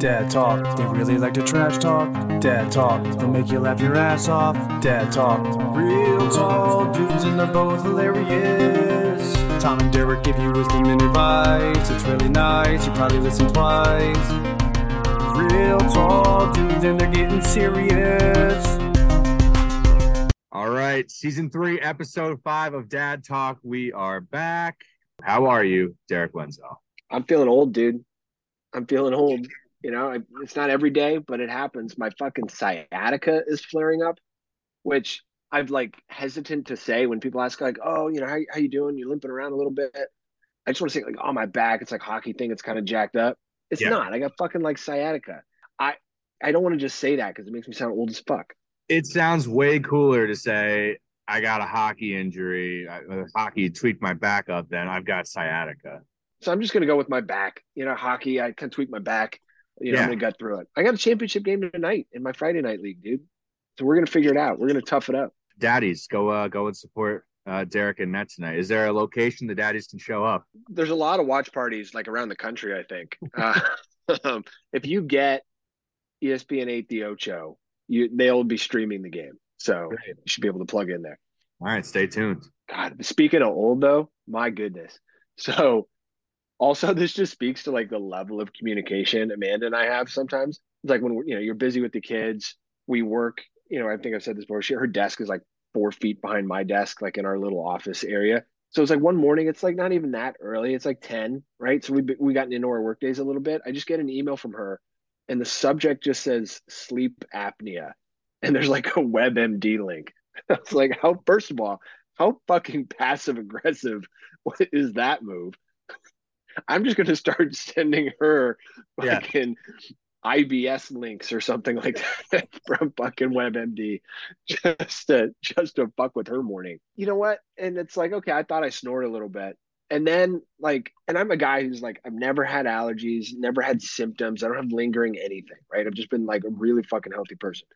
Dad talk, they really like to trash talk. Dad talk, they'll make you laugh your ass off. Dad talk, real tall dudes and they're both hilarious. Tom and Derek give you wisdom and advice. It's really nice, you probably listen twice. Real tall dudes and they're getting serious. All right, season three, episode five of Dad Talk. We are back. How are you, Derek Wenzel? I'm feeling old, dude. I'm feeling old. You know, it's not every day, but it happens. My fucking sciatica is flaring up, which I've like hesitant to say when people ask, like, "Oh, you know, how how you doing? You're limping around a little bit?" I just want to say, like, "Oh, my back. It's like hockey thing. It's kind of jacked up." It's Yeah. not. I got fucking like sciatica. I I don't want to just say that because it makes me sound old as fuck. It sounds way cooler to say I got a hockey injury. I, uh, hockey tweaked my back up. Then I've got sciatica. So I'm just gonna go with my back. You know, hockey. I can tweak my back. You know, Yeah. I'm gonna gut through it. I got a championship game tonight in my Friday night league, dude. So we're gonna figure it out. We're gonna tough it up. Daddies, go uh, go and support uh, Derek and Net tonight. Is there a location the daddies can show up? There's a lot of watch parties like around the country. I think uh, if you get ESPN eight the Ocho, you they'll be streaming the game. So Great. you should be able to plug in there. All right, stay tuned. God, speaking of old though, my goodness. So also this just speaks to like the level of communication Amanda and I have sometimes. It's like when you know you're busy with the kids, we work, you know, I think I've said this before. She her desk is like four feet behind my desk, like in our little office area. So it's like one morning, it's like not even that early. It's like 10, right? So we we gotten into our work days a little bit. I just get an email from her and the subject just says sleep apnea. And there's like a WebMD link. I was like, how first of all, how fucking passive aggressive is that move? I'm just gonna start sending her Yeah. fucking IBS links or something like that from fucking WebMD just to just to fuck with her morning. You know what? And it's like, okay, I thought I snored a little bit. And then like, and I'm a guy who's like, I've never had allergies, never had symptoms, I don't have lingering anything, right? I've just been like a really fucking healthy person.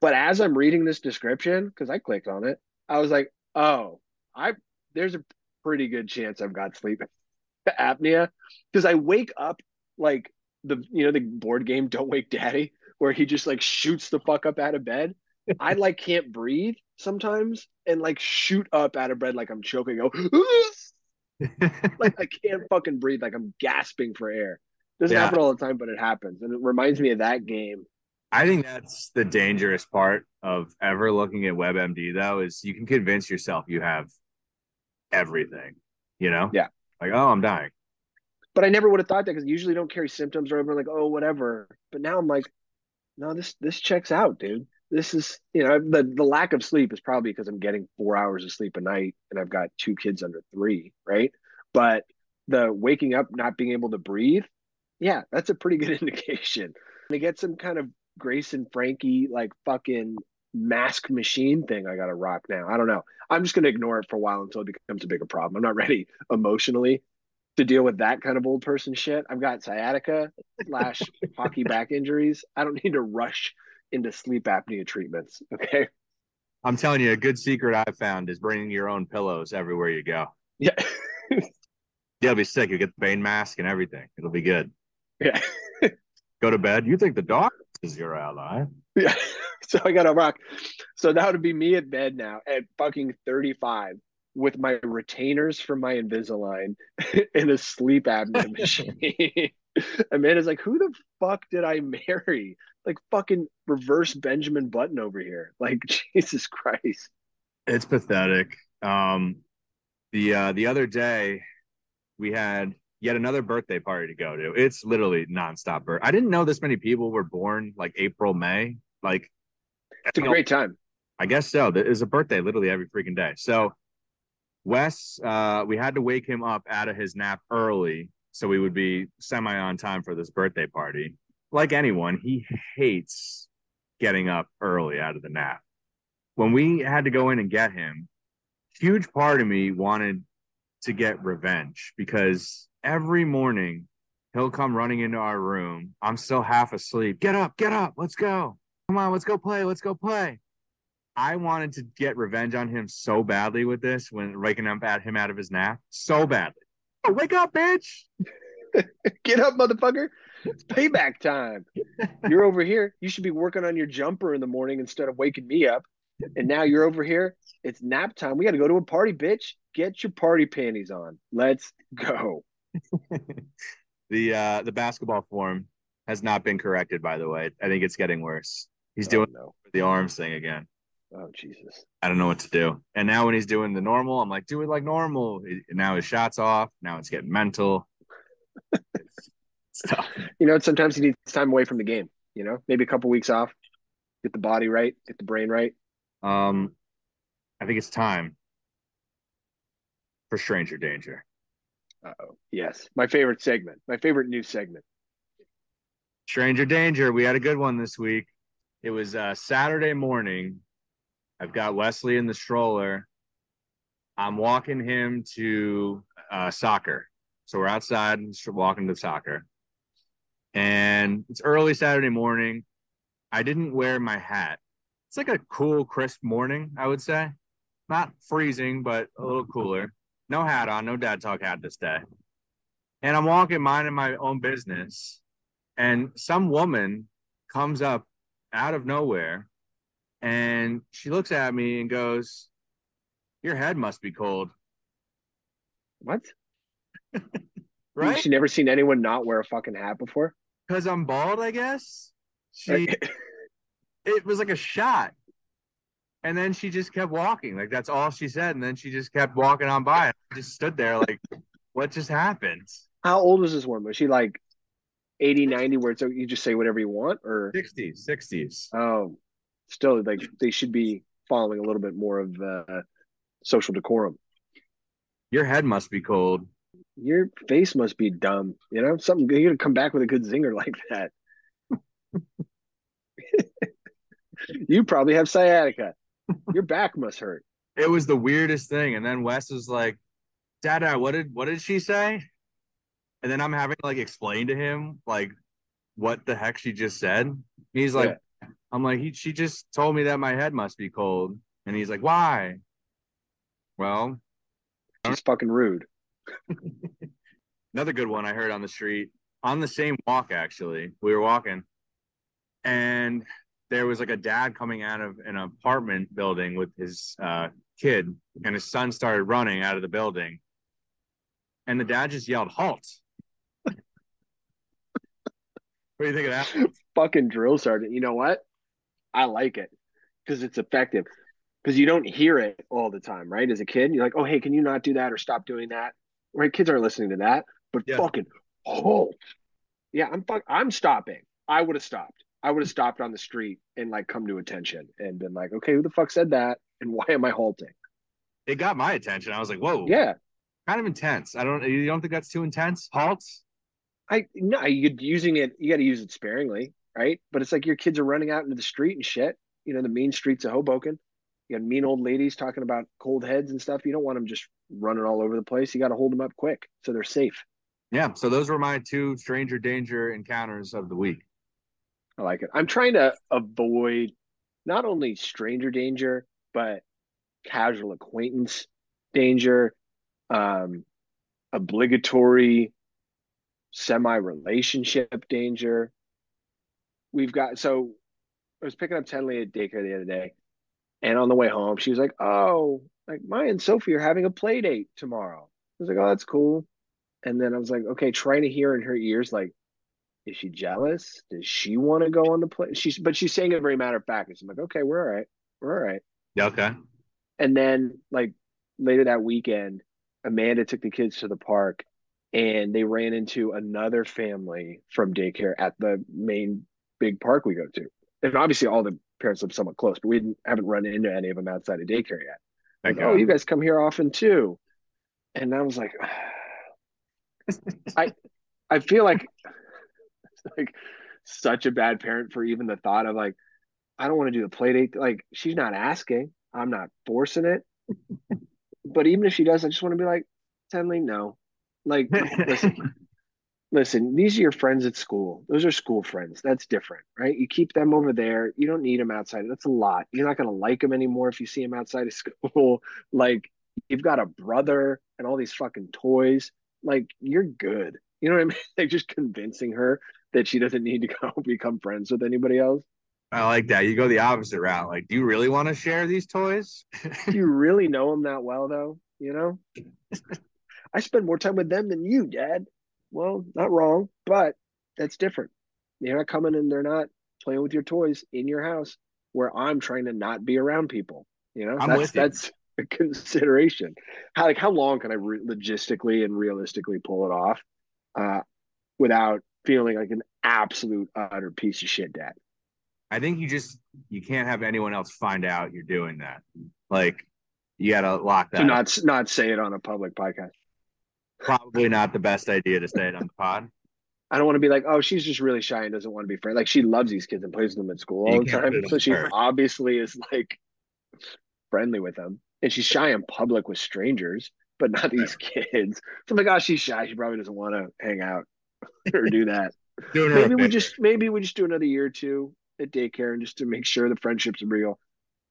But as I'm reading this description, because I clicked on it, I was like, oh, I there's a pretty good chance I've got sleep apnea because I wake up like the you know the board game Don't Wake Daddy where he just like shoots the fuck up out of bed. I like can't breathe sometimes and like shoot up out of bed like I'm choking. Go like I can't fucking breathe. Like I'm gasping for air. Doesn't Yeah. happen all the time, but it happens, and it reminds me of that game. I think that's the dangerous part of ever looking at WebMD though is you can convince yourself you have everything, you know? Yeah. Like, oh, I'm dying. But I never would have thought that because usually don't carry symptoms or everyone like oh whatever. But now I'm like, no, this this checks out, dude. This is you know the the lack of sleep is probably because I'm getting four hours of sleep a night and I've got two kids under three, right? But the waking up not being able to breathe, yeah, that's a pretty good indication. To get some kind of Grace and Frankie like fucking mask machine thing I gotta rock now. I don't know. I'm just gonna ignore it for a while until it becomes a bigger problem. I'm not ready emotionally to deal with that kind of old person shit. I've got sciatica slash hockey back injuries. I don't need to rush into sleep apnea treatments. Okay. I'm telling you, a good secret I've found is bringing your own pillows everywhere you go. Yeah. You'll be sick. You get the Bane mask and everything. It'll be good. Yeah. Go to bed. You think the dog is your ally? Yeah. So I got a rock. So that would be me at bed now at fucking 35 with my retainers from my Invisalign and a sleep apnea machine. Amanda's like, who the fuck did I marry? Like fucking reverse Benjamin Button over here. Like, Jesus Christ. It's pathetic. Um, the uh, the other day, we had yet another birthday party to go to. It's literally nonstop. Birth. I didn't know this many people were born like April, May. Like, It's a great time. I guess so. There is a birthday literally every freaking day. So, Wes, uh, we had to wake him up out of his nap early so we would be semi on time for this birthday party. Like anyone, he hates getting up early out of the nap. When we had to go in and get him, huge part of me wanted to get revenge because every morning he'll come running into our room. I'm still half asleep. Get up, get up, let's go. Come on, let's go play, let's go play. I wanted to get revenge on him so badly with this when waking up at him out of his nap. So badly. Oh, wake up, bitch. Get up, motherfucker. It's payback time. You're over here. You should be working on your jumper in the morning instead of waking me up. And now you're over here. It's nap time. We got to go to a party, bitch. Get your party panties on. Let's go. the uh the basketball form has not been corrected, by the way. I think it's getting worse. He's Oh, doing no. the arms thing again. Oh Jesus. I don't know what to do. And now when he's doing the normal, I'm like, do it like normal. Now his shot's off. Now it's getting mental. it's, it's. You know, sometimes he needs time away from the game. You know, maybe a couple weeks off. Get the body right. Get the brain right. Um, I think it's time for Stranger Danger. Uh-oh. Yes. My favorite segment. My favorite new segment. Stranger Danger. We had a good one this week. It was uh, Saturday morning. I've got Wesley in the stroller. I'm walking him to uh, soccer. So we're outside and walking to soccer. And it's early Saturday morning. I didn't wear my hat. It's like a cool, crisp morning, I would say. Not freezing, but a little cooler. No hat on, no dad talk hat this day. And I'm walking, minding my own business and some woman comes up out of nowhere and she looks at me and goes your head must be cold. What? right? She never seen anyone not wear a fucking hat before. because i'm bald i guess? She it was like a shot. And then she just kept walking. Like that's all she said. And then she just kept walking on by. I just stood there like what just happened? How old was this woman? Was she like 80, 90, where it's you just say whatever you want? Or 60s 60s oh still like they should be following a little bit more of uh, social decorum. your head must be cold Your face must be dumb. You know, something you're gonna come back with a good zinger like that. you probably have sciatica. Your back must hurt. it was the weirdest thing. And then Wes was like, Dada, what did what did she say? And then I'm having to like explain to him like what the heck she just said. He's like, I'm like, he she just told me that my head must be cold. And he's like, Why? Well, She's fucking rude. another good one I heard on the street on the same walk actually. We were walking and there was like a dad coming out of an apartment building with his uh, kid and his son started running out of the building and the dad just yelled halt do you think of that Fucking drill sergeant. You know what? I like it because it's effective. Because you don't hear it all the time, right? As a kid, you're like, "Oh, hey, can you not do that or stop doing that?" Right? Kids aren't listening to that, but Yeah. fucking halt. Yeah, I'm fuck. I'm stopping. I would have stopped. I would have stopped on the street and like come to attention and been like, "Okay, who the fuck said that? And why am I halting?" it got my attention i was like whoa Yeah, kind of intense i don't you don't think that's too intense halt I no, you're using it. You got to use it sparingly, right? But it's like your kids are running out into the street and shit. You know, the mean streets of Hoboken. You got mean old ladies talking about cold heads and stuff. You don't want them just running all over the place. You got to hold them up quick so they're safe. yeah so those were my two stranger danger encounters of the week I like it. I'm trying to avoid not only stranger danger, but casual acquaintance danger, um, obligatory semi relationship danger. We've got so I was picking up Tenley at daycare the other day, and on the way home, she was like, "Oh, like Maya and Sophie are having a play date tomorrow." I was like, "Oh, that's cool." And then I was like, "Okay," trying to hear in her ears, like, is she jealous? Does she want to go on the play? She's but she's saying it very matter of fact. So I'm like, "Okay, we're all right, we're all right." yeah okay And then like later that weekend, Amanda took the kids to the park and they ran into another family from daycare at the main big park we go to. And obviously all the parents live somewhat close, but we didn't, haven't run into any of them outside of daycare yet. Like, oh, you guys come here often too. And I was like, I I feel like like such a bad parent for even the thought of like, I don't want to do the play date. Like she's not asking. I'm not forcing it. but even if she does, I just want to be like, Tenley, no. Like, listen, listen, these are your friends at school. Those are school friends. That's different, right? You keep them over there. You don't need them outside. That's a lot. You're not going to like them anymore if you see them outside of school. like, you've got a brother and all these fucking toys. Like, you're good. You know what I mean? Like just convincing her that she doesn't need to go become friends with anybody else. I like that. You go the opposite route. Like, do you really want to share these toys? Do you really know them that well, though? You know, I spend more time with them than you, Dad. Well, not wrong, but that's different. They're not coming and they're not playing with your toys in your house where I'm trying to not be around people. You know, I'm that's that's a consideration. How like how long can I re- logistically and realistically pull it off uh, without feeling like an absolute utter piece of shit dad? I think you just you can't have anyone else find out you're doing that. Like, you gotta lock that. To up. not not say it on a public podcast. Probably not the best idea to say it on the pod. I don't want to be like, oh, she's just really shy and doesn't want to be friends. Like she loves these kids and plays with them at school all You the time. So she her. obviously is like friendly with them. And she's shy in public with strangers, but not these kids. So I'm like, oh, she's shy. She probably doesn't want to hang out or do that. Maybe we just maybe we just do another year or two at daycare and just to make sure the friendship's real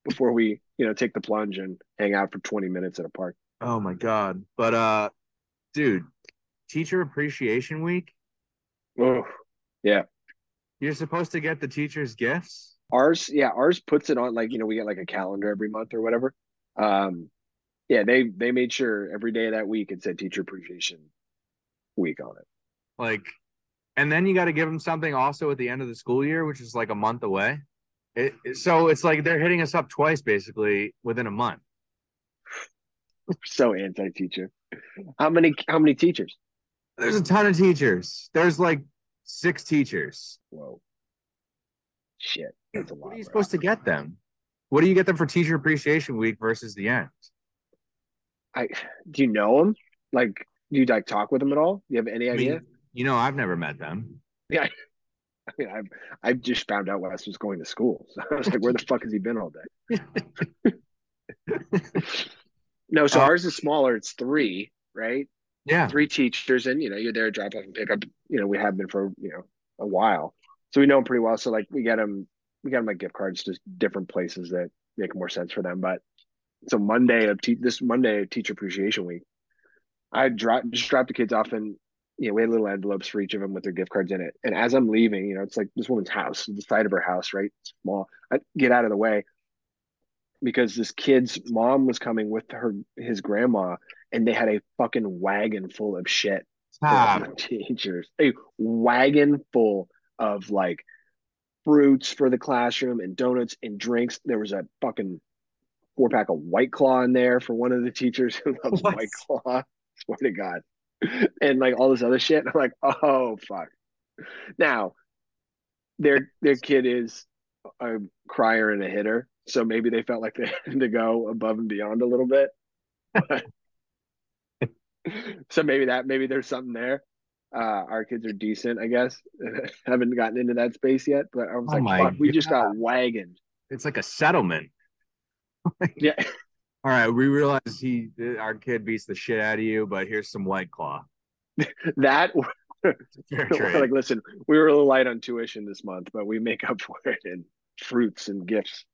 before we, you know, take the plunge and hang out for 20 minutes at a park. Oh my god. But uh dude, teacher appreciation week, Oh, yeah. you're supposed to get the teachers gifts. ours yeah ours puts it on like you know we get like a calendar every month or whatever um yeah they they made sure every day of that week it said teacher appreciation week on it Like and then you got to give them something also at the end of the school year, which is like a month away. It, so it's like they're hitting us up twice basically within a month. so anti-teacher how many how many teachers There's a ton of teachers. There's like six teachers. whoa shit that's a lot What are you bro. supposed to get them? What do you get them for teacher appreciation week versus the end? i do you know them like do you like talk with them at all do you have any I idea mean, you know, I've never met them. Yeah. I mean i've i've just found out wes was going to school so i was like where the fuck has he been all day no so Uh, ours is smaller. It's three right? Yeah. three teachers and you know you're there drop off and pick up you know we have been for you know a while. So we know them pretty well. So like we get them we got them like gift cards to different places that make more sense for them. But so monday of te- this monday of teacher appreciation week i drop just dropped the kids off and you know we had little envelopes for each of them with their gift cards in it. And as i'm leaving you know it's like this woman's house the side of her house right? Small. I get out of the way because this kid's mom was coming with her his grandma and they had a fucking wagon full of shit for ah. teachers. A wagon full of like fruits for the classroom and donuts and drinks. There was a fucking four pack of White Claw in there for one of the teachers who loves What? White Claw. Swear to God. And like all this other shit. I'm like, oh fuck. Now, their their kid is a crier and a hitter, so maybe they felt like they had to go above and beyond a little bit. But- so maybe that maybe there's something there. Uh, our kids are decent, I guess. Haven't gotten into that space yet, but I was Oh like, fuck, we just got wagoned. It's like a settlement. Yeah, All right, we realize he our kid beats the shit out of you, but here's some white claw. that. like listen, we were a little light on tuition this month, but we make up for it in fruits and gifts.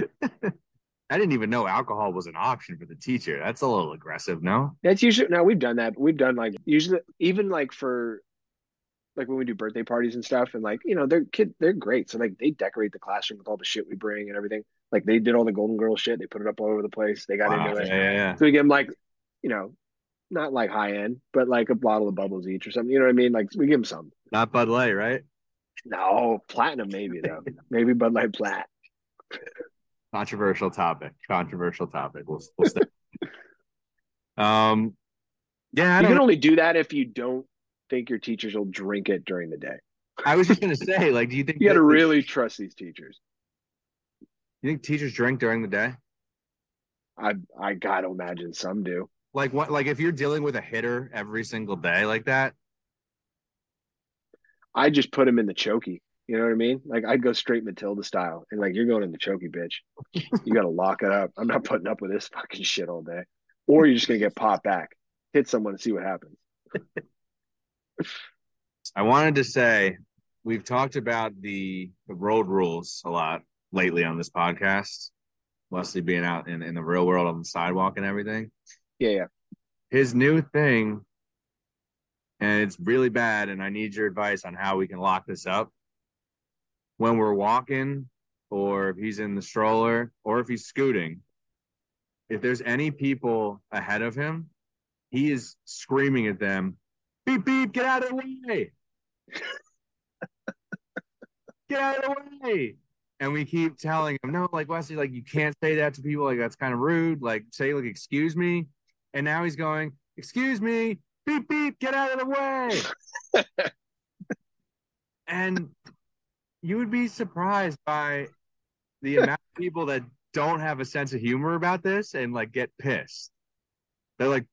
I didn't even know alcohol was an option for the teacher. That's a little aggressive, no? That's usually now we've done that. We've done like usually even like for like when we do birthday parties and stuff, and like you know they're kid they're great. So like they decorate the classroom with all the shit we bring and everything. Like they did all the Golden Girl shit. They put it up all over the place. They got Wow. into it. yeah, yeah. So we give them like you know not like high end, but like a bottle of bubbles each or something. You know what I mean? Like we give them some. Not Bud Light, right? No platinum maybe though. maybe Bud Light Plat. Controversial topic. Controversial topic. We'll, we'll stay. um, yeah, I, You can know. only do that if you don't think your teachers will drink it during the day. I was just gonna say, like, do you think You got to really trust these teachers. you think teachers drink during the day? I I gotta imagine some do. Like what? Like if you're dealing with a hitter every single day like that, I just put him in the chokey. You know what I mean? Like I'd go straight Matilda style, and like you're going in the chokey, bitch. You got to lock it up. I'm not putting up with this fucking shit all day. Or you're just gonna get popped back, hit someone, and see what happens. I wanted to say we've talked about the, the road rules a lot lately on this podcast. Wesley being out in, in the real world on the sidewalk and everything. Yeah, yeah. His new thing, and it's really bad. And I need your advice on how we can lock this up. When we're walking, or if he's in the stroller, or if he's scooting, if there's any people ahead of him, he is screaming at them, beep, beep, get out of the way. get out of the way. And we keep telling him, no, like Wesley, like you can't say that to people. Like that's kind of rude. Like say, like, excuse me. And now he's going, excuse me, beep, beep, get out of the way. and you would be surprised by the amount of people that don't have a sense of humor about this and like get pissed. They're like,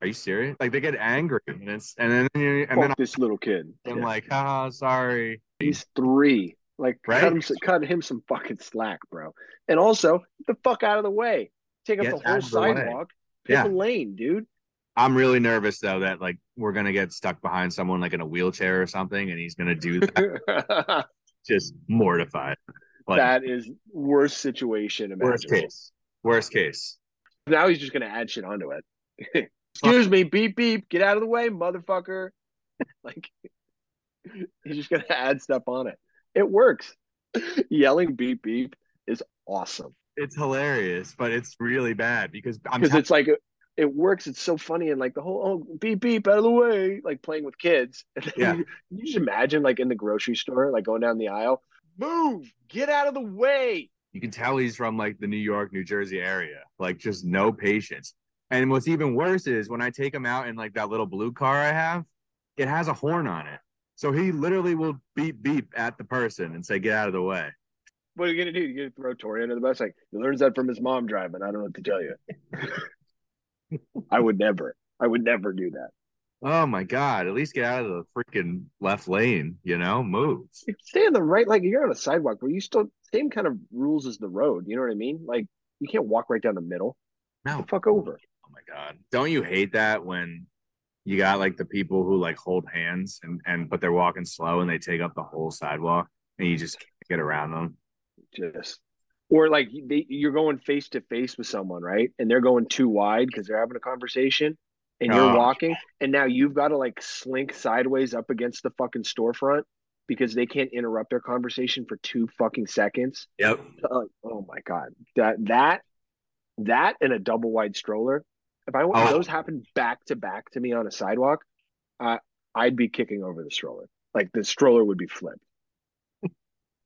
"Are you serious?" Like they get angry, and it's and then and Fuck then this little kid. I'm Yeah. like, "Ah, sorry." He's three. Like Right? cut him some- cut him some fucking slack, bro. And also, get the fuck out of the way. Take up Get the whole sidewalk. Pick Yeah. a lane, dude. I'm really nervous though that like we're gonna get stuck behind someone like in a wheelchair or something, and he's gonna do that. Just mortified. Like that is worst situation worst case. Worst case. Now he's just gonna add shit onto it. Excuse me, beep beep, get out of the way, motherfucker. like he's just gonna add stuff on it. It works. Yelling beep beep is awesome It's hilarious, but it's really bad because I'm because tell- it's like it works. It's so funny and like the whole oh beep beep out of the way, like playing with kids. Yeah. you, you just imagine like in the grocery store, like going down the aisle, move, get out of the way. you can tell he's from like the New York, New Jersey area. Like just no patience. And what's even worse is when I take him out in like that little blue car I have, it has a horn on it. So he literally will beep beep at the person and say, get out of the way. What are you gonna do? You gonna throw Tori under the bus? Like he learns that from his mom driving. I don't know what to tell you. I would never. I would never do that. Oh my God. At least get out of the freaking left lane, you know, move. Stay on the right, like you're on a sidewalk, but you still same kind of rules as the road. You know what I mean? Like you can't walk right down the middle. No. The fuck over. Oh my God. Don't you hate that when you got like the people who like hold hands and, and but they're walking slow and they take up the whole sidewalk and you just can't get around them? Just or like they, you're going face to face with someone, right? And they're going too wide because they're having a conversation, and you're Oh. walking, and now you've got to like slink sideways up against the fucking storefront because they can't interrupt their conversation for two fucking seconds. Yep. Uh, oh my god, that that that and a double wide stroller. If I if Oh. those happen back to back to me on a sidewalk, uh, I'd be kicking over the stroller. Like the stroller would be flipped.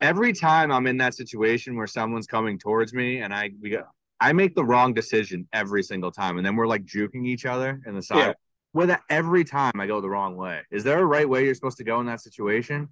Every time I'm in that situation where someone's coming towards me and I we go, I make the wrong decision every single time, and then we're like juking each other in the side. Yeah. With every time I go the wrong way. Is there a right way you're supposed to go in that situation?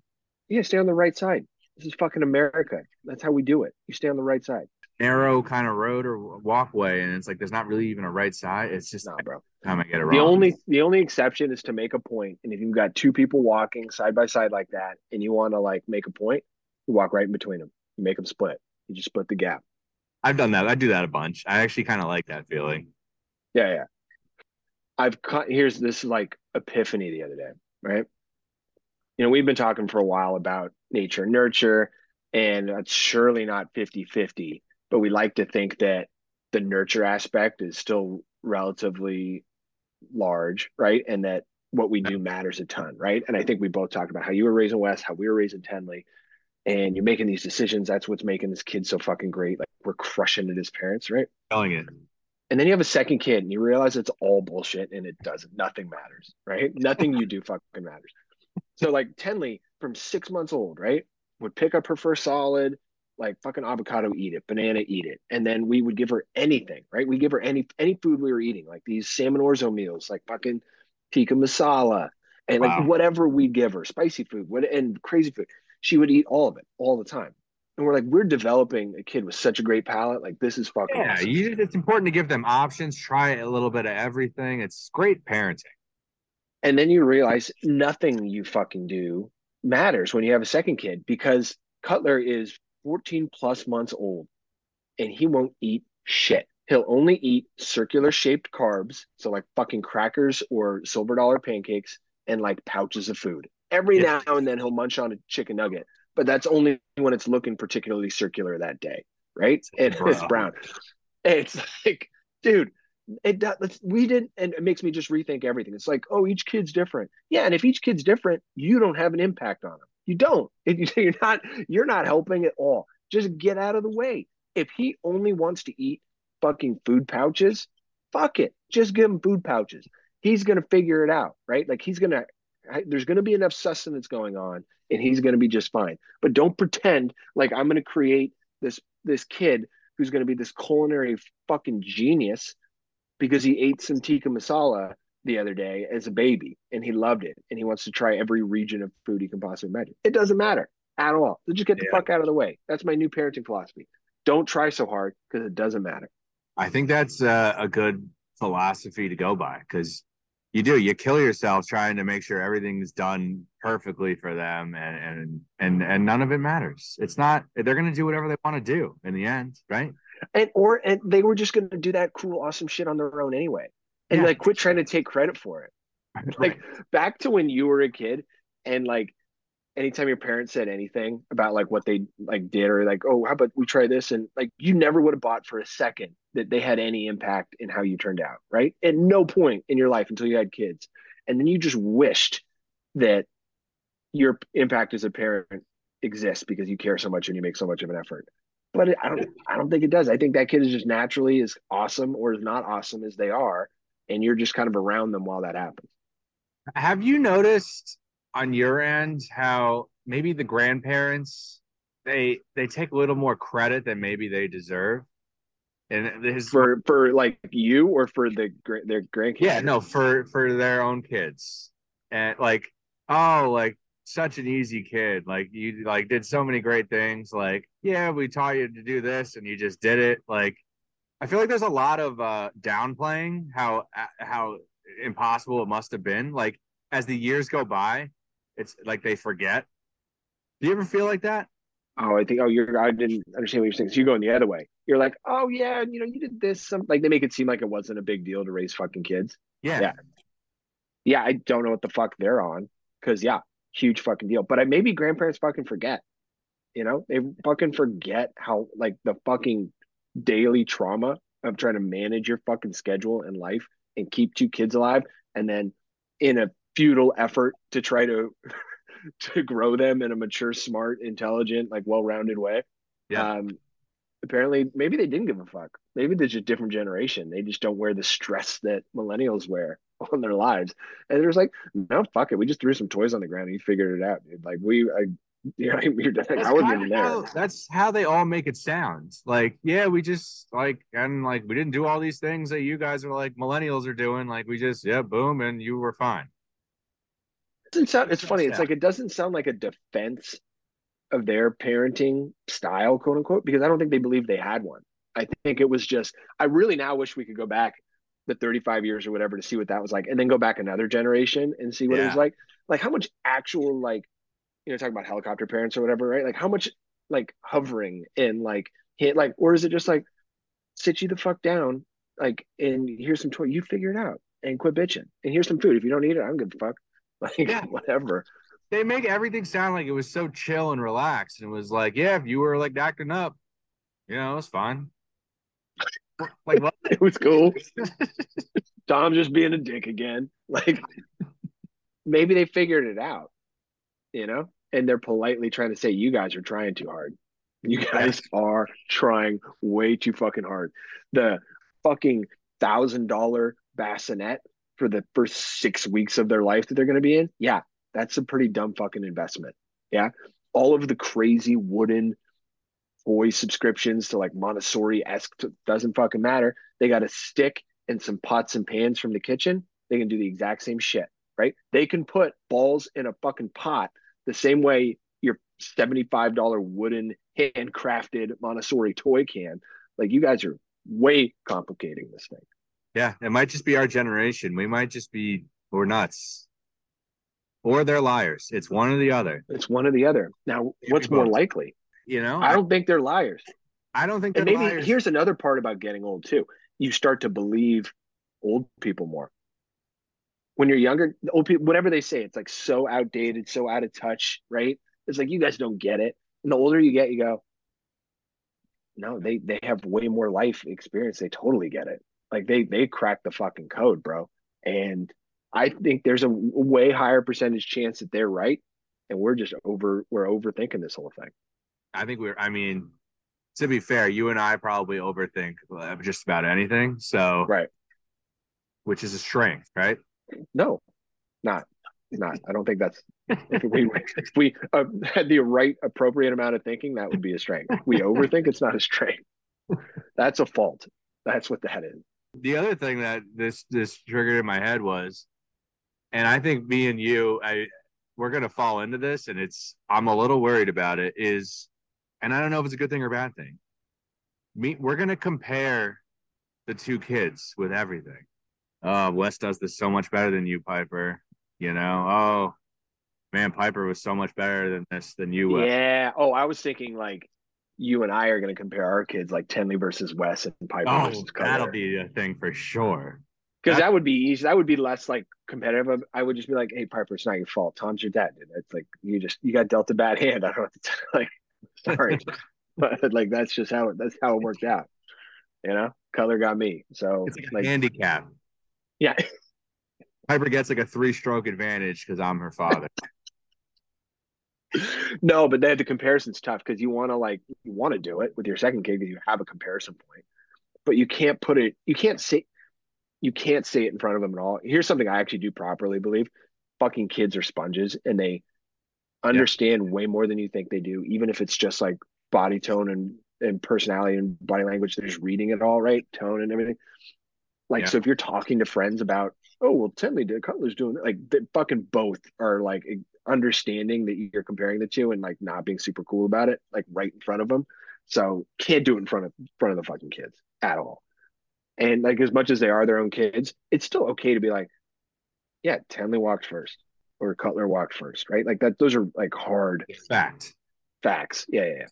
Yeah, stay on the right side. This is fucking America. That's how we do it. You stay on the right side. Narrow kind of road or walkway, and it's like there's not really even a right side. It's just bro. time I get it wrong. The only the only exception is to make a point, and if you've got two people walking side by side like that, and you want to like make a point, you walk right in between them. You make them split. You just split the gap. I've done that. I do that a bunch. I actually kind of like that feeling. Yeah, yeah. I've cut here's this like epiphany the other day, right? You know, we've been talking for a while about nature and nurture, and it's surely not 50-50, but we like to think that the nurture aspect is still relatively large, right? And that what we do matters a ton, right? And I think we both talked about how you were raising Wes, how we were raising Tenley, and you're making these decisions. That's what's making this kid so fucking great. Like we're crushing it as parents, right? Telling it. And then you have a second kid and you realize it's all bullshit and it doesn't. Nothing matters, right? Nothing you do fucking matters. So like Tenley from six months old, right, would pick up her first solid, like fucking avocado, eat it, banana, eat it, and then we would give her anything, right? We give her any any food we were eating, like these salmon orzo meals, like fucking tikka masala, and like whatever we give her, spicy food, what and crazy food, she would eat all of it all the time. And we're like, we're developing a kid with such a great palate. Like this is fucking Yeah, awesome. you, it's important to give them options. Try a little bit of everything. It's great parenting. And then you realize nothing you fucking do matters when you have a second kid because Cutler is 14 plus months old and he won't eat shit. He'll only eat circular shaped carbs, so like fucking crackers or silver dollar pancakes and like pouches of food. Every Yeah. now and then he'll munch on a chicken nugget, but that's only when it's looking particularly circular that day, right? And it's Bro. brown. It's like, dude, it does we didn't and it makes me just rethink everything. It's like oh each kid's different. Yeah and if each kid's different you don't have an impact on them you don't. You're not you're not helping at all. Just get out of the way. If he only wants to eat fucking food pouches fuck it. Just give him food pouches. He's gonna figure it out right? Like he's gonna there's gonna be enough sustenance going on and he's gonna be just fine but don't pretend like i'm gonna create this this kid who's gonna be this culinary fucking genius because he ate some tikka masala the other day as a baby and he loved it and he wants to try every region of food he can possibly imagine. It doesn't matter at all. So just get the yeah. fuck out of the way. That's my new parenting philosophy. Don't try so hard because it doesn't matter. I think that's uh, a good philosophy to go by because you do you kill yourself trying to make sure everything's done perfectly for them and and and and none of it matters. It's not they're going to do whatever they want to do in the end, right? and or and they were just going to do that cool awesome shit on their own anyway and yeah. like quit trying to take credit for it right. like back to when you were a kid and like anytime your parents said anything about like what they like did or like oh how about we try this and like you never would have bought for a second that they had any impact in how you turned out right at no point in your life until you had kids and then you just wished that your impact as a parent exists because you care so much and you make so much of an effort but I don't I don't think it does. I think that kid is just naturally as awesome or as not awesome as they are, and you're just kind of around them while that happens. Have you noticed on your end how maybe the grandparents they they take a little more credit than maybe they deserve? And his, for for like you or for the their grandkids? Yeah, no, for for their own kids. And like, oh, like such an easy kid. Like you like did so many great things. Like, yeah, we taught you to do this and you just did it. Like I feel like there's a lot of uh downplaying how how impossible it must have been. Like as the years go by, it's like they forget. Do you ever feel like that? Oh, I think oh you're I didn't understand what you're saying. So you're going the other way. You're like, oh yeah, you know, you did this. Some like they make it seem like it wasn't a big deal to raise fucking kids. Yeah. Yeah. Yeah, I don't know what the fuck they're on. Cause yeah, huge fucking deal. But I maybe grandparents fucking forget. You know, they fucking forget how like the fucking daily trauma of trying to manage your fucking schedule and life and keep two kids alive, and then in a futile effort to try to to grow them in a mature, smart, intelligent, like well-rounded way. Yeah. Um, apparently, maybe they didn't give a fuck. Maybe there's a different generation. They just don't wear the stress that millennials wear on their lives. And there's like, no, fuck it. We just threw some toys on the ground and he figured it out. Dude. Like we, I, you know, we like, I wasn't even there. How, that's how they all make it sound. Like, yeah, we just like, and like, we didn't do all these things that you guys are like millennials are doing. Like, we just, yeah, boom, and you were fine. Doesn't sound. It's funny. It's like it doesn't sound like a defense of their parenting style, quote unquote, because I don't think they believe they had one. I think it was just. I really now wish we could go back the 35 years or whatever to see what that was like and then go back another generation and see what yeah. it was like like how much actual like you know talking about helicopter parents or whatever right like how much like hovering and like hit like or is it just like sit you the fuck down like and here's some toy you figure it out and quit bitching and here's some food if you don't eat it i'm good fuck like yeah. whatever they make everything sound like it was so chill and relaxed and it was like yeah if you were like acting up you know it's fine like what? it was cool. Tom just being a dick again. Like maybe they figured it out, you know, and they're politely trying to say, "You guys are trying too hard. You guys are trying way too fucking hard." The fucking thousand dollar bassinet for the first six weeks of their life that they're going to be in. Yeah, that's a pretty dumb fucking investment. Yeah, all of the crazy wooden toy subscriptions to like Montessori esque doesn't fucking matter. They got a stick and some pots and pans from the kitchen. They can do the exact same shit, right? They can put balls in a fucking pot the same way your $75 wooden handcrafted Montessori toy can. Like you guys are way complicating this thing. Yeah, it might just be our generation. We might just be we're nuts. Or they're liars. It's one or the other. It's one or the other. Now, what's more likely? You know, I don't think they're liars. I don't think. and maybe liars. here's another part about getting old too. You start to believe old people more. When you're younger, old people, whatever they say, it's like so outdated, so out of touch, right? It's like you guys don't get it. And the older you get, you go, no, they they have way more life experience. They totally get it. Like they they cracked the fucking code, bro. And I think there's a way higher percentage chance that they're right, and we're just over we're overthinking this whole thing. I think we're. I mean, to be fair, you and I probably overthink just about anything. So Right. which is a strength, right? No, not not. I don't think that's if we if we uh, had the right appropriate amount of thinking, that would be a strength. We overthink, it's not a strength. That's a fault. That's what that is. The other thing that this this triggered in my head was, and I think me and you, I we're gonna fall into this, and it's I'm a little worried about it. Is, and I don't know if it's a good thing or bad thing. Me, we're gonna compare the two kids with everything. Oh, Wes does this so much better than you, Piper. You know, oh man, Piper was so much better than this than you. Wes. Yeah. Oh, I was thinking like you and I are going to compare our kids like Tenley versus Wes and Piper Oh, versus that'll be a thing for sure. Because that would be easy. That would be less like competitive. Um, I would just be like, "Hey, Piper, it's not your fault. Tom's your dad, dude. It's like you just you got dealt a bad hand. I don't know what to tell like. Sorry, but like that's just how it that's how it worked out. You know, Cutler got me. So It's like like, handicap. yeah, Piper gets like a three stroke advantage because I'm her father. No, but then the comparison's tough because you want to like you want to do it with your second kid because you have a comparison point, but you can't put it. You can't say you can't say it in front of them at all. Here's something I actually do properly believe: fucking kids are sponges and they understand way more than you think they do, even if it's just like body tone and and personality and body language. They're just reading it all right, tone and everything. Like Yeah. so, if you're talking to friends about, oh well, Tenley did Cutler's doing like they fucking both are like understanding that you're comparing the two and like not being super cool about it, like right in front of them. So can't do it in front of front of the fucking kids at all. And like as much as they are their own kids, it's still okay to be like, yeah, Tenley walked first or Cutler walked first, right? Like that. Those are like hard Fact. facts. Yeah, yeah. yeah.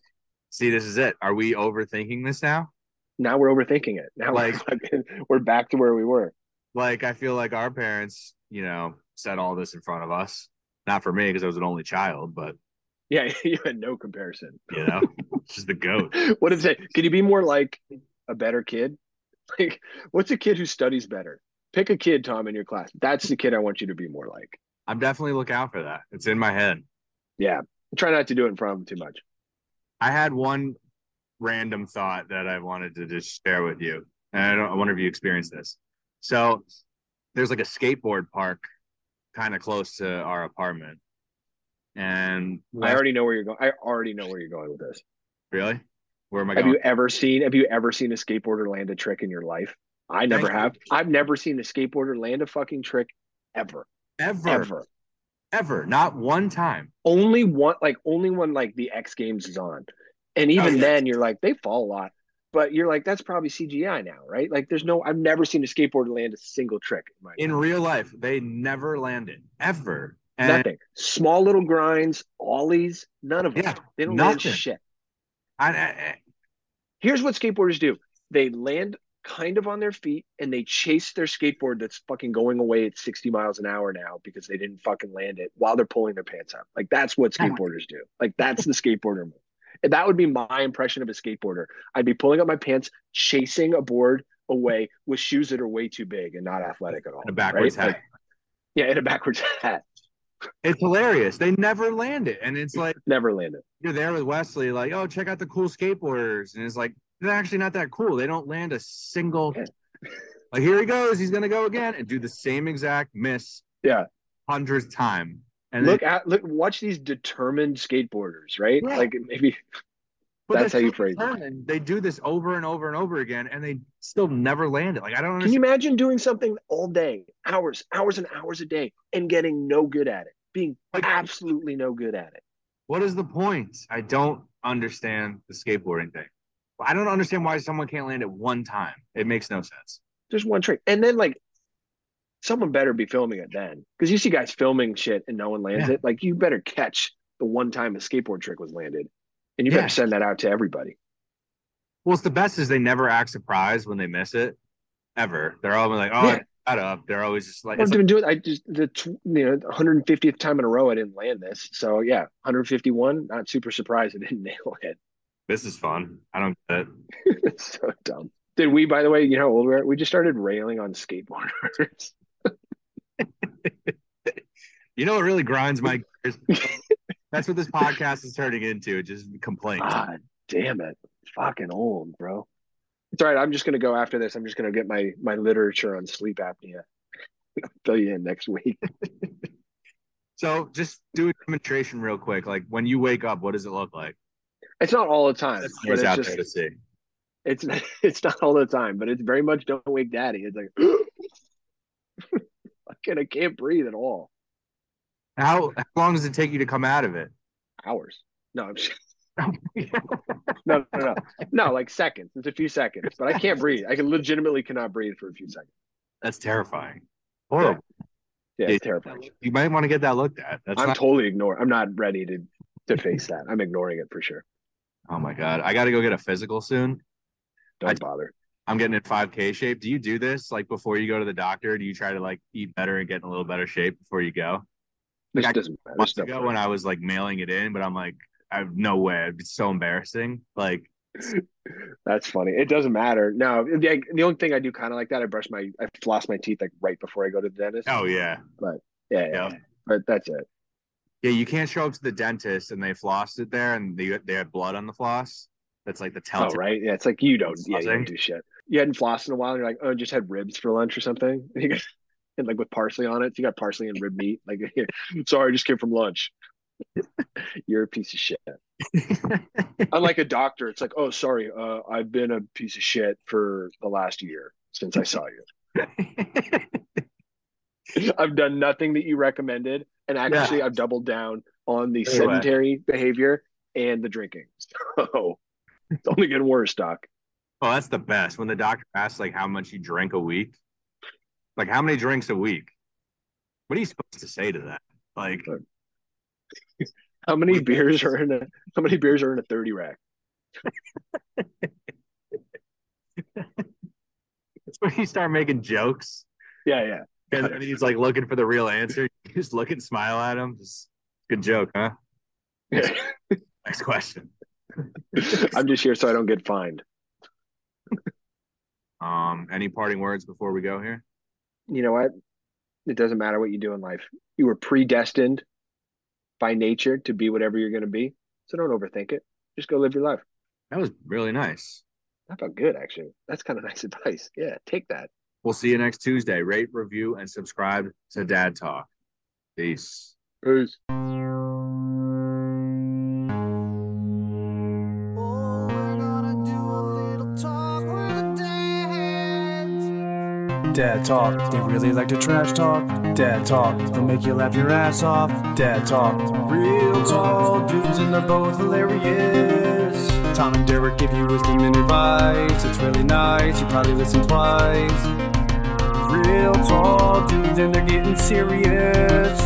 See, this is it. Are we overthinking this now? Now we're overthinking it. Now Like- we're, we're back to where we were. Like, I feel like our parents, you know, said all this in front of us. Not for me because I was an only child, but Yeah, you had no comparison. you know, she's the goat. What did it say? Can you be more like a better kid? Like, what's a kid who studies better? Pick a kid, Tom, in your class. That's the kid I want you to be more like. I'm definitely look out for that. It's in my head. Yeah. Try not to do it in front of them too much. I had one random thought that I wanted to just share with you. And I don't I wonder if you experienced this. So there's like a skateboard park kind of close to our apartment. And I already know where you're going. I already know where you're going with this. really? Where am I going? Have going? you ever seen have you ever seen a skateboarder land a trick in your life? I never Thank you. have. I've never seen a skateboarder land a fucking trick ever. ever, Ever. ever, not one time. Only one like only when like the X Games is on. And even Oh, yeah. then you're like, they fall a lot. But you're like, that's probably CGI now, right? Like there's no I've never seen a skateboard land a single trick in In real life, they never landed ever. And nothing. Small little grinds, ollies, none of them. Yeah, they don't land nothing. shit. I, I, Here's what skateboarders do. They land kind of on their feet and they chase their skateboard that's fucking going away at 60 miles an hour now because they didn't fucking land it while they're pulling their pants up. Like that's what skateboarders do. Like that's the skateboarder move. That would be my impression of a skateboarder. I'd be pulling up my pants, chasing a board away with shoes that are way too big and not athletic at all. and a backwards right? hat. Like, yeah, in a backwards hat. it's hilarious. They never land it. And it's like Never land it. you're there with Wesley, like, oh, check out the cool skateboarders. And it's like, they're actually not that cool. They don't land a single Yeah. like here he goes, he's gonna go again and do the same exact miss Yeah. hundredth time. And look at look watch these determined skateboarders, right? Yeah. Like maybe but that's how you phrase it. They do this over and over and over again, and they still never land it. Like I don't Can you imagine doing something all day, hours, hours and hours a day, and getting no good at it, being Like- absolutely no good at it? what is the point? I don't understand the skateboarding thing. I don't understand why someone can't land it one time. It makes no sense. Just one trick, and then like someone better be filming it then, because you see guys filming shit and no one lands Yeah. it. Like you better catch the one time a skateboard trick was landed, and you Yeah. better send that out to everybody. Well, it's the best is they never act surprised when they miss it, ever. They're always like, "Oh, Yeah. shut up." They're always just like, I've it's like been doing. I just the tw- you know 150th time in a row I didn't land this, so yeah, 151. Not super surprised I didn't nail it. "This is fun." I don't get it. it's so dumb. Did we, by the way, you know how old we are? We just started railing on skateboarders. You know what really grinds my gears? That's what this podcast is turning into, just complaints. God damn it. Fucking old, bro. It's all right. I'm just gonna go after this. I'm just gonna get my my literature on sleep apnea. I'll fill you in next week. So just do a demonstration real quick. Like when you wake up, what does it look like? It's not all the time, but it's out just there to see. it's it's not all the time, but it's very much don't wake daddy. It's like I can't breathe at all. How how long does it take you to come out of it? Hours. No, I'm just, no, no, no, no, like seconds. It's a few seconds, but I can't breathe. I can legitimately cannot breathe for a few seconds. That's terrifying. Horrible. Yeah, Yeah. it's terrifying. You might want to get that looked at. That's I'm not. totally ignoring. I'm not ready to to face that. I'm ignoring it for sure. oh my god, I got to go get a physical soon. Don't I- bother. I'm getting in 5K shape. Do you do this like before you go to the doctor? Do you try to like eat better and get in a little better shape before you go? This I- doesn't matter. Months There's no ago when I was like mailing it in, but I'm like, I have no way. It's so embarrassing. Like, That's funny. It doesn't matter. No, the, the only thing I do kind of like that, I brush my, I floss my teeth like right before I go to the dentist. oh yeah, yeah, yeah, yeah. But that's it. Yeah, you can't show up to the dentist and they flossed it there and they they had blood on the floss. That's like the Oh, telltale. right. Yeah, it's like you don't. Yeah, you don't do shit. You hadn't flossed in a while. And you're like, oh, just had ribs for lunch or something. And, you got, and like with parsley on it, so you got parsley and rib meat. Like, sorry, I just came from lunch. You're a piece of shit. Unlike a doctor, it's like, oh, sorry, uh, I've been a piece of shit for the last year since I saw you. I've done nothing that you recommended, and actually, I've doubled down on the Anyway. sedentary behavior and the drinking. So it's only getting worse, Doc. Oh, that's the best. When the doctor asks like how much you drink a week, like how many drinks a week? What are you supposed to say to that? Like, How many beers are in a how many beers are in a 30 rack? it's when you start making jokes Yeah, yeah. and then he's like looking for the real answer. You just look and smile at him. Just good joke, huh? Yeah. Next question. I'm just here so I don't get fined. Um, any parting words before we go here? You know what? It doesn't matter what you do in life. You were predestined by nature to be whatever you're going to be. So don't overthink it. Just go live your life. That was really nice. That felt good, actually. That's kind of nice advice. Yeah, take that. We'll see you next Tuesday. Rate, review, and subscribe to Dad Talk. Peace. Peace. Dad talk, they really like to trash talk. Dad talk, they'll make you laugh your ass off. Dad talk, real tall dudes and they're both hilarious. Tom and Derek give you wisdom and advice. It's really nice, you probably listen twice. Real tall dudes and they're getting serious.